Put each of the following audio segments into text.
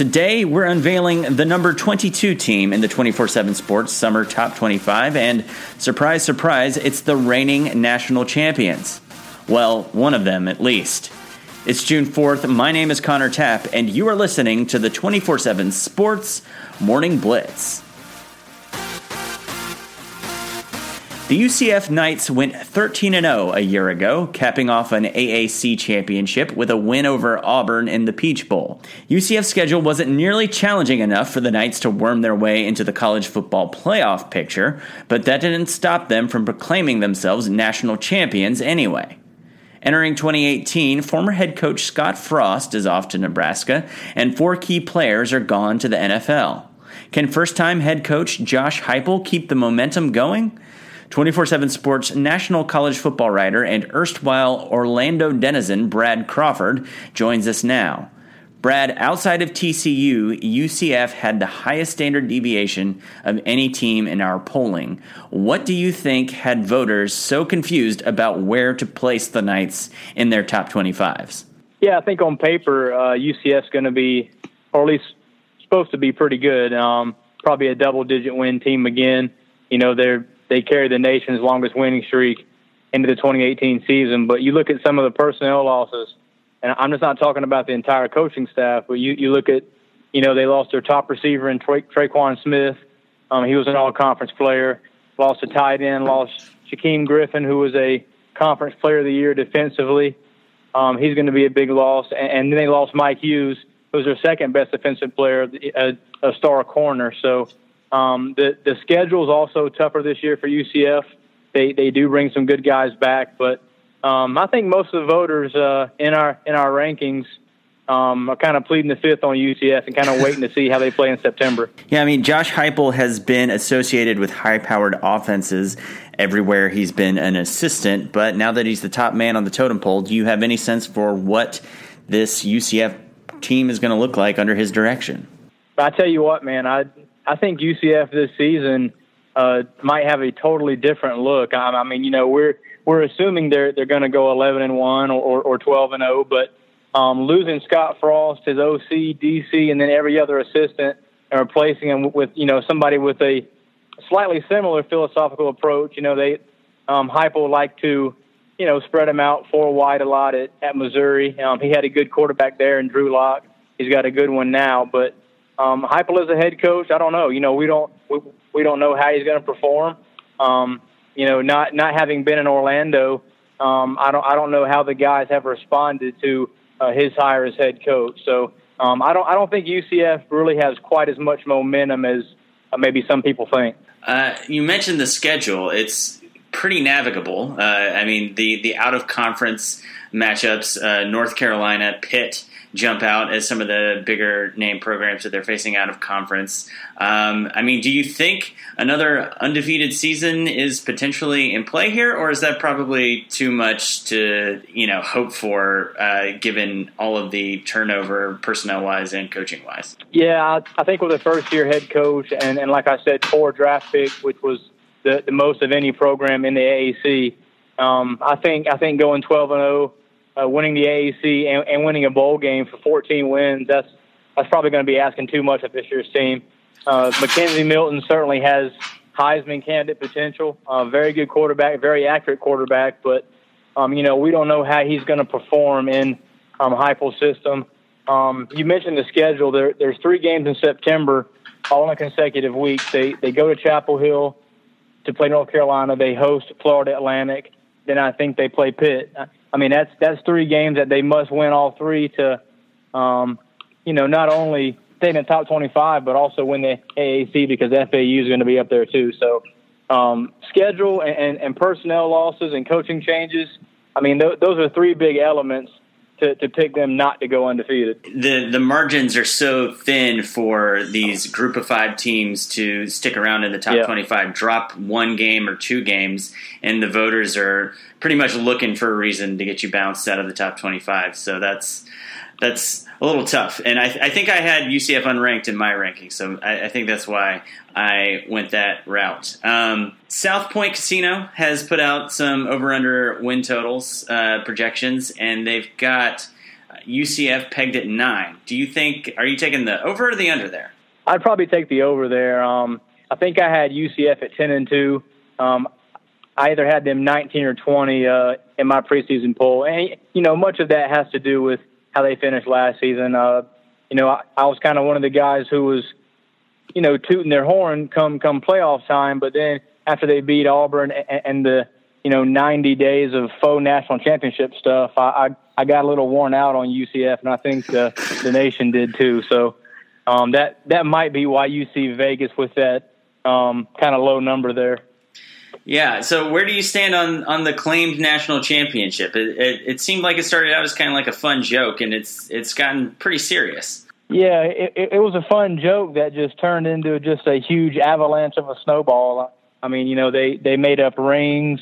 Today, we're unveiling the number 22 team in the 24 7 Sports Summer Top 25, and surprise, surprise, it's the reigning national champions. Well, one of them at least. It's June 4th. My name is Connor Tapp, and you are listening to the 24 7 Sports Morning Blitz. The UCF Knights went 13 0 a year ago, capping off an AAC championship with a win over Auburn in the Peach Bowl. UCF's schedule wasn't nearly challenging enough for the Knights to worm their way into the college football playoff picture, but that didn't stop them from proclaiming themselves national champions anyway. Entering 2018, former head coach Scott Frost is off to Nebraska, and four key players are gone to the NFL. Can first time head coach Josh Heupel keep the momentum going? 24 7 Sports national college football writer and erstwhile Orlando denizen Brad Crawford joins us now. Brad, outside of TCU, UCF had the highest standard deviation of any team in our polling. What do you think had voters so confused about where to place the Knights in their top 25s? Yeah, I think on paper, uh, UCF's going to be, or at least supposed to be pretty good. Um, probably a double digit win team again. You know, they're they carried the nation's longest winning streak into the 2018 season. But you look at some of the personnel losses, and I'm just not talking about the entire coaching staff, but you, you look at, you know, they lost their top receiver in Tra- Tre'Quan Smith. Um, he was an all conference player. Lost a tight end, lost Shaquem Griffin, who was a conference player of the year defensively. Um, he's going to be a big loss. And, and then they lost Mike Hughes, who was their second best defensive player, a, a star corner. So um, the the schedule is also tougher this year for UCF. They they do bring some good guys back, but um, I think most of the voters uh, in our in our rankings um, are kind of pleading the fifth on UCF and kind of waiting to see how they play in September. Yeah, I mean, Josh Heupel has been associated with high-powered offenses everywhere he's been an assistant, but now that he's the top man on the totem pole, do you have any sense for what this UCF team is going to look like under his direction? I tell you what, man, I I think UCF this season uh, might have a totally different look. I, I mean, you know, we're we're assuming they're they're going to go 11 and one or, or 12 and 0, but um, losing Scott Frost, his OC, DC, and then every other assistant, and replacing him with you know somebody with a slightly similar philosophical approach. You know, they um, Heupel like to you know spread them out four wide a lot at, at Missouri. Um, he had a good quarterback there in Drew Lock. He's got a good one now, but um, Heupel is a head coach. I don't know. You know, we don't we, we don't know how he's going to perform. Um, you know, not not having been in Orlando, um, I don't I don't know how the guys have responded to uh, his hire as head coach. So um, I don't I don't think UCF really has quite as much momentum as uh, maybe some people think. Uh, you mentioned the schedule; it's pretty navigable. Uh, I mean, the the out of conference matchups: uh, North Carolina, Pitt jump out as some of the bigger name programs that they're facing out of conference. Um, I mean, do you think another undefeated season is potentially in play here, or is that probably too much to you know hope for, uh, given all of the turnover personnel wise and coaching wise? Yeah, I, think with a first year head coach and, and like I said, four draft picks, which was the, the most of any program in the AAC. Um, I think I think going twelve and zero oh uh, winning the AAC and, and winning a bowl game for 14 wins, that's that's probably going to be asking too much of this year's team. Uh, McKenzie Milton certainly has Heisman candidate potential. Uh, very good quarterback, very accurate quarterback, but um, you know we don't know how he's going to perform in um, Heupel's system. Um, you mentioned the schedule. There, there's three games in September, all in a consecutive weeks. They they go to Chapel Hill to play North Carolina. They host Florida Atlantic. Then I think they play Pitt. I mean, that's that's three games that they must win all three to, um, you know, not only stay in the top 25, but also win the AAC because FAU is going to be up there too. So, um, schedule and, and, and, personnel losses and coaching changes. I mean, th- those are three big elements to, to pick them not to go undefeated. The the margins are so thin for these group of five teams to stick around in the top yeah. 25, drop one game or two games, and the voters are pretty much looking for a reason to get you bounced out of the top 25. So that's that's a little tough. And I, I, think I had UCF unranked in my ranking, so I, I think that's why I went that route. Um, South Point Casino has put out some over under win totals uh, projections, and they've got UCF pegged at nine. Do you think? Are you taking the over or the under there? I'd probably take the over there. Um, I think I had UCF at ten and two. Um, I either had them 19 or 20 uh, in my preseason poll, and you know much of that has to do with how they finished last season. Uh, you know, I, I was kind of one of the guys who was, you know, tooting their horn come come playoff time, but then after they beat Auburn and, and the you know 90 days of faux national championship stuff, I, I I got a little worn out on UCF, and I think the the nation did too. So um, that that might be why you see Vegas with that um, kind of low number there. Yeah. So where do you stand on on the claimed national championship? It, it, it seemed like it started out as kind of like a fun joke, and it's it's gotten pretty serious. Yeah, it, it was a fun joke that just turned into just a huge avalanche of a snowball. I mean, you know, they they made up rings,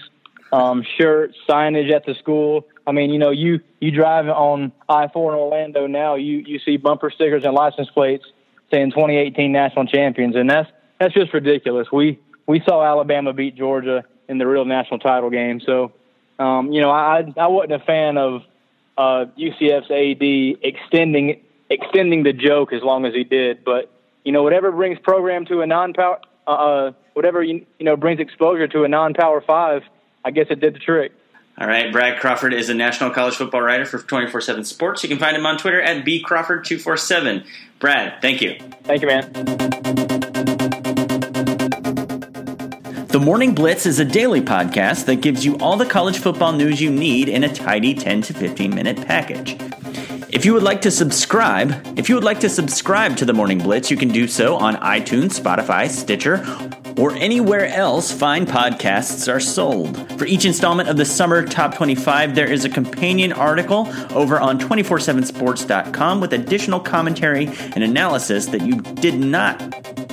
um, shirts, signage at the school. I mean, you know, you you drive on I four in Orlando now, you you see bumper stickers and license plates saying 2018 national champions, and that's that's just ridiculous. We we saw Alabama beat Georgia in the real national title game. So, um, you know, I I wasn't a fan of uh, UCF's AD extending extending the joke as long as he did. But you know, whatever brings program to a non-power, uh, uh, whatever you, you know brings exposure to a non-power five, I guess it did the trick. All right, Brad Crawford is a national college football writer for 24 7 Sports. You can find him on Twitter at bcrawford247. Brad, thank you. Thank you, man. The Morning Blitz is a daily podcast that gives you all the college football news you need in a tidy 10 to 15 minute package. If you would like to subscribe, if you would like to subscribe to the Morning Blitz, you can do so on iTunes, Spotify, Stitcher, or anywhere else fine podcasts are sold. For each installment of the Summer Top 25, there is a companion article over on 247sports.com with additional commentary and analysis that you did not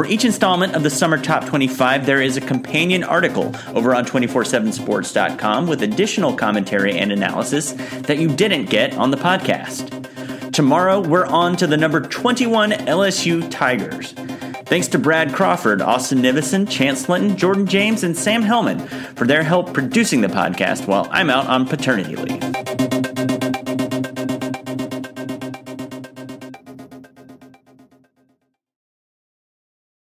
for each installment of the Summer Top 25, there is a companion article over on 247sports.com with additional commentary and analysis that you didn't get on the podcast. Tomorrow, we're on to the number 21 LSU Tigers. Thanks to Brad Crawford, Austin Nivison, Chance Linton, Jordan James, and Sam Hellman for their help producing the podcast while I'm out on paternity leave.